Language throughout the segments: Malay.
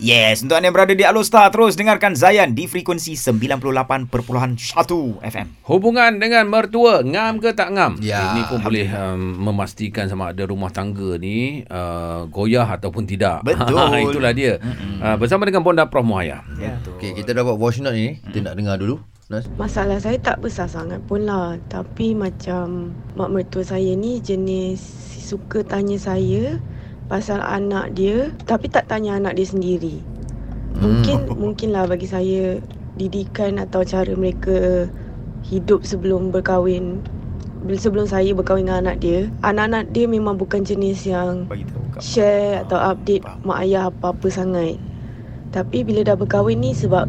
Yes, untuk anda yang berada di Alostar, terus dengarkan Zayan di frekuensi 98.1 FM. Hubungan dengan mertua ngam ke tak ngam? Ya, Ini pun boleh um, memastikan sama ada rumah tangga ni uh, goyah ataupun tidak. Betul. Itulah dia. Uh, bersama dengan Bonda Prof Muhaya. Ya. Okey, kita dapat voice note ni. Kita nak dengar dulu. Nas. Masalah saya tak besar sangat pun lah Tapi macam mak mertua saya ni jenis suka tanya saya Pasal anak dia Tapi tak tanya anak dia sendiri. Mungkin mungkin lah bagi saya Didikan atau cara mereka hidup sebelum berkahwin Sebelum saya berkahwin dengan anak dia. Anak-anak dia memang bukan jenis yang share atau update mak ayah apa-apa sangat. Tapi bila dah berkahwin ni sebab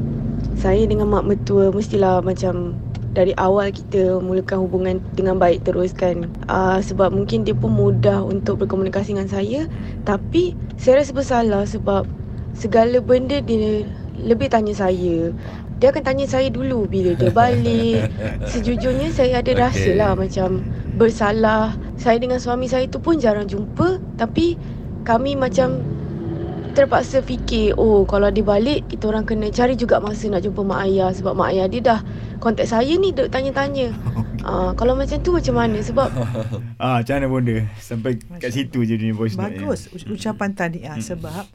saya dengan mak mertua mestilah macam dari awal kita mulakan hubungan dengan baik terus kan. Uh, sebab mungkin dia pun mudah untuk berkomunikasi dengan saya. Tapi saya rasa bersalah sebab segala benda dia lebih tanya saya. Dia akan tanya saya dulu bila dia balik. Sejujurnya saya ada rasa lah macam bersalah. Saya dengan suami saya tu pun jarang jumpa. Tapi kami macam terpaksa fikir oh kalau dia balik kita orang kena cari juga masa nak jumpa mak ayah sebab mak ayah dia dah kontak saya ni duk tanya-tanya. Ah kalau macam tu macam mana sebab Ah, macam mana bonda? Sampai kat situ je dia voice note. Bagus u- ucapan tahniah sebab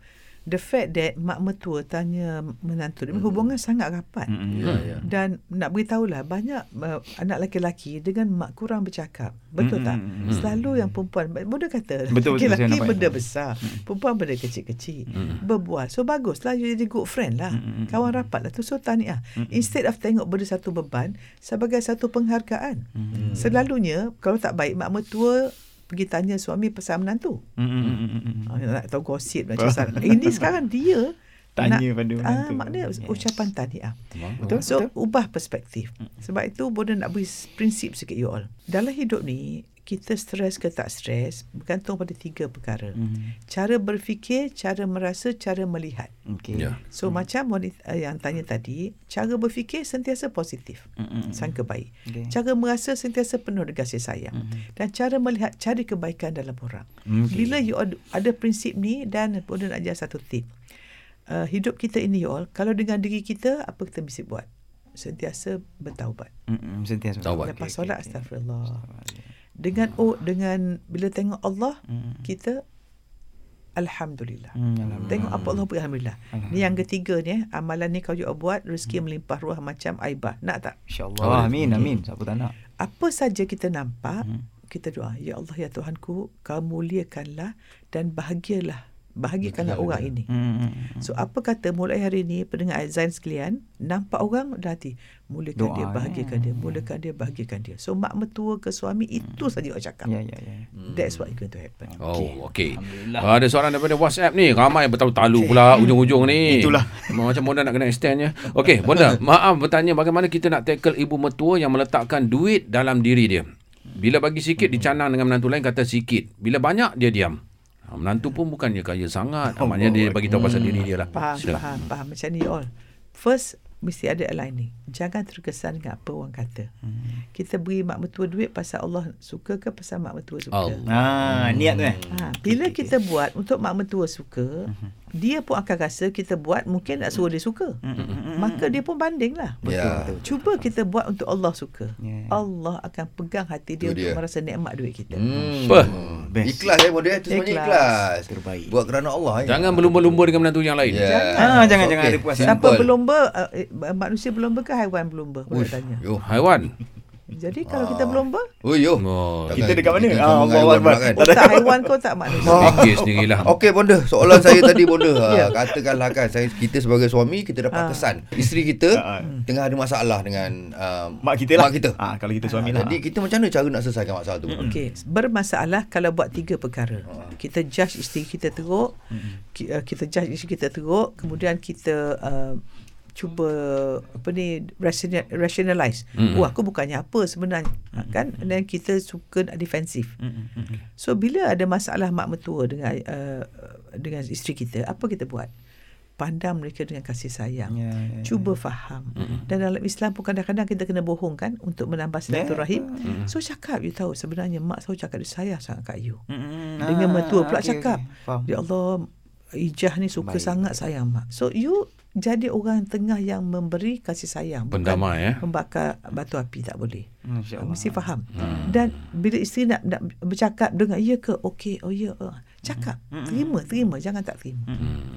the fact that mak mertua tanya menantu dia hubungan sangat rapat. Mm-mm. Ya, ya. Dan nak beritahu lah banyak uh, anak lelaki dengan mak kurang bercakap. Betul tak? Mm, mm, mm. Selalu yang perempuan Bodoh kata Betul, betul, saya lelaki nampak. benda besar, perempuan benda kecil-kecil. Berbual. So baguslah you jadi good friend lah. Mm, mm, mm. Kawan rapat lah tu. So tahniah. Mm, mm. Instead of tengok benda satu beban sebagai satu penghargaan. Mm. Selalunya kalau tak baik mak mertua pergi tanya suami pasal menantu. Mm, mm, mm, mm, mm. Ah, nak tahu gosip macam sana. Ini sekarang dia Tanya nak, pada ah, menantu. maknanya Yes. ucapan tahniah. Betul, So betul. ubah perspektif. Sebab itu Bodoh nak beri prinsip sikit you all. Dalam hidup ni kita stres ke tak stres bergantung pada tiga perkara. Mm. Cara berfikir, cara merasa, cara melihat. Okey. Ya. So macam wanita uh, yang tanya tadi, cara berfikir sentiasa positif. Mm, mm, mm. Sangka baik. Okey. Cara merasa sentiasa penuh dengan kasih sayang. Mhm. Dan cara melihat cari kebaikan dalam orang. Okey. Bila you ad- ada prinsip ni dan Bodoh nak ajar satu tip. Uh, hidup kita ini you all, kalau dengan diri kita, apa kita mesti buat? Sentiasa bertaubat. Mm, mm, sentiasa. Taubat. Lepas Okey, solat, okey, okey. astagfirullah. Dengan oh dengan bila tengok Allah, Mm. kita Alhamdulillah. Mm, alhamdulillah. Tengok apa Allah beri Alhamdulillah. Ni yang ketiga ni eh, amalan ni kalau you all buat, rezeki melimpah ruah macam aibah. Nak tak? InsyaAllah. Amin, amin. Siapa tak nak? Apa saja kita nampak, Hmm. kita doa, Ya Allah, Ya Tuhanku, kau muliakanlah dan bahagialah. Bahagiakanlah Betul, orang ini. Mm, mm, mm. So apa kata mulai hari ni pendengar Aizan sekalian nampak orang dah hati mulakan Doa, dia ya. dia mulakan dia bahagiakan dia. So mak mertua ke suami itu saja orang cakap. Ya, ya, ya. That's what is going to happen. Oh, okey. Alhamdulillah. Uh, ada soalan daripada WhatsApp ni. Ramai bertalu-talu pula ujung-ujung ni. Itulah. Macam Bonda nak kena extendnya. Okey, Bonda, maaf bertanya bagaimana kita nak tackle ibu mertua yang meletakkan duit dalam diri dia. Bila bagi sikit dicanang dengan menantu lain kata sikit. Bila banyak dia diam. Menantu pun bukannya kaya sangat. Oh, Maknanya dia bagi tahu pasal diri dia lah. Faham, Sila. faham, faham. Macam ni all. First, mesti ada aligning. Jangan terkesan dengan apa orang kata. Hmm. Kita beri mak mertua duit pasal Allah suka ke pasal mak mertua suka. Allah. Ah, niat tu eh. Ha, bila kita buat untuk mak mertua suka, dia pun akan rasa kita buat mungkin nak suruh dia suka. Maka dia pun banding lah. Ya. Cuba kita buat untuk Allah suka. Ya. Allah akan pegang hati dia Itu untuk dia. merasa nikmat duit kita. Hmm. Apa? Best. Ikhlas ya model tu sebenarnya Ikhlas. ikhlas. Terbaik. Buat kerana Allah ya. Jangan berlumba-lumba dengan menantu yang lain. Ya. Ah, jangan, jangan Okey, ada puas. Siapa simple. berlomba, uh, eh, manusia berlomba ke haiwan berlomba? Boleh tanya. Yo. Haiwan. Jadi kalau kita Ah. berlomba, Oh yo. Oh, Kita dekat mana? Kita Ah, Allah Akbar. pula kan. oh, tak haiwan kau tak manusia. fikir sendirilah. Okey bonda, soalan saya tadi bonda. Ya. ha, katakanlah kan saya kita sebagai suami kita dapat Ah. kesan isteri kita Ah, ah. tengah ada masalah dengan uh, Mak kita lah. Mak kita. Ah, kalau kita suami lah. Jadi kita macam mana cara nak selesaikan masalah tu? Okey, bermasalah kalau buat tiga perkara. Kita judge isteri kita teruk, uh, kita judge isteri kita teruk, kemudian kita uh, cuba apa ni rational, rationalize. Mm-mm. Oh aku bukannya apa sebenarnya Ha, kan dan kita suka nak defensif. Mm, mm, mm. So bila ada masalah mak mertua dengan uh, dengan isteri kita, apa kita buat? Pandang mereka dengan kasih sayang. Ya, ya, ya. Cuba faham. Dan dalam Islam pun kadang-kadang kita kena bohong kan untuk menambah silaturahim. So cakap you tahu sebenarnya mak selalu cakap dia sayang sangat kat you. Mm, mm, Dengan ah, mertua pula okey, cakap. Faham. Ya Allah Ijah ni suka Baik. sangat sayang mak. So you jadi orang tengah yang memberi kasih sayang. bukan Pendamai, eh? Membakar batu api tak boleh. Allah. Mesti faham. Dan bila isteri nak, nak bercakap dengan ya ke? Okey, oh ya. Uh. Cakap. Terima, terima. Jangan tak terima.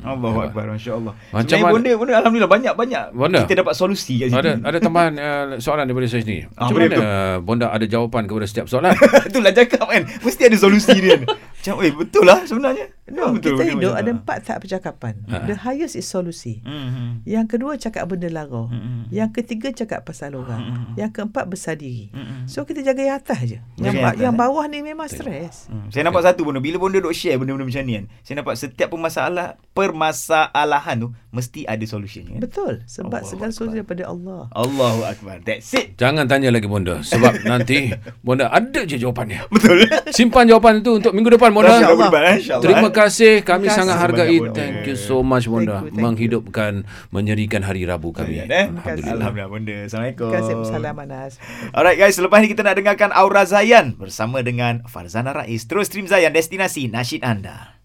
Allahu Akbar Masya Allah Macam Sebenarnya bonda, bonda Alhamdulillah banyak-banyak Bonda. Kita dapat solusi kat Ada ada tambahan uh, soalan daripada saya sendiri. Ah, Macam boleh mana uh, Bonda ada jawapan kepada setiap soalan? Itulah cakap kan Mesti ada solusi dia Macam eh betul lah sebenarnya No, betul, kita betul, hidup betul. ada empat tahap percakapan. The highest is solusi. Hmm. Yang kedua cakap benda lara. Mm-mm. Yang ketiga cakap pasal orang. Mm-mm. Yang keempat besar diri. Mm-mm. So kita jaga yang atas je. Yang, atas, yang eh? bawah ni memang stres. Hmm. Saya nampak satu bonda Bila bonda duk share benda-benda macam ni kan Saya nampak setiap permasalah Permasalahan tu Mesti ada solution kan Betul. Sebab Allahu segala solusi daripada Allah. Allahu Akbar That's it Jangan tanya lagi Bonda sebab nanti Bonda ada je jawapannya. Betul Simpan jawapan itu untuk minggu depan Bonda. InsyaAllah Terima kasih kami Terima sangat kasih hargai. Thank you so much Bonda Thank you, thank you. menghidupkan menyerikan hari Rabu kami. eh? kasih. Alhamdulillah bonda Assalamualaikum Terima kasih. Salam Anas. Alright guys, selepas ni kita nak dengarkan Aura Zayan bersama dengan Farzana Rais. Terus stream Zayan, destinasi nasyid anda.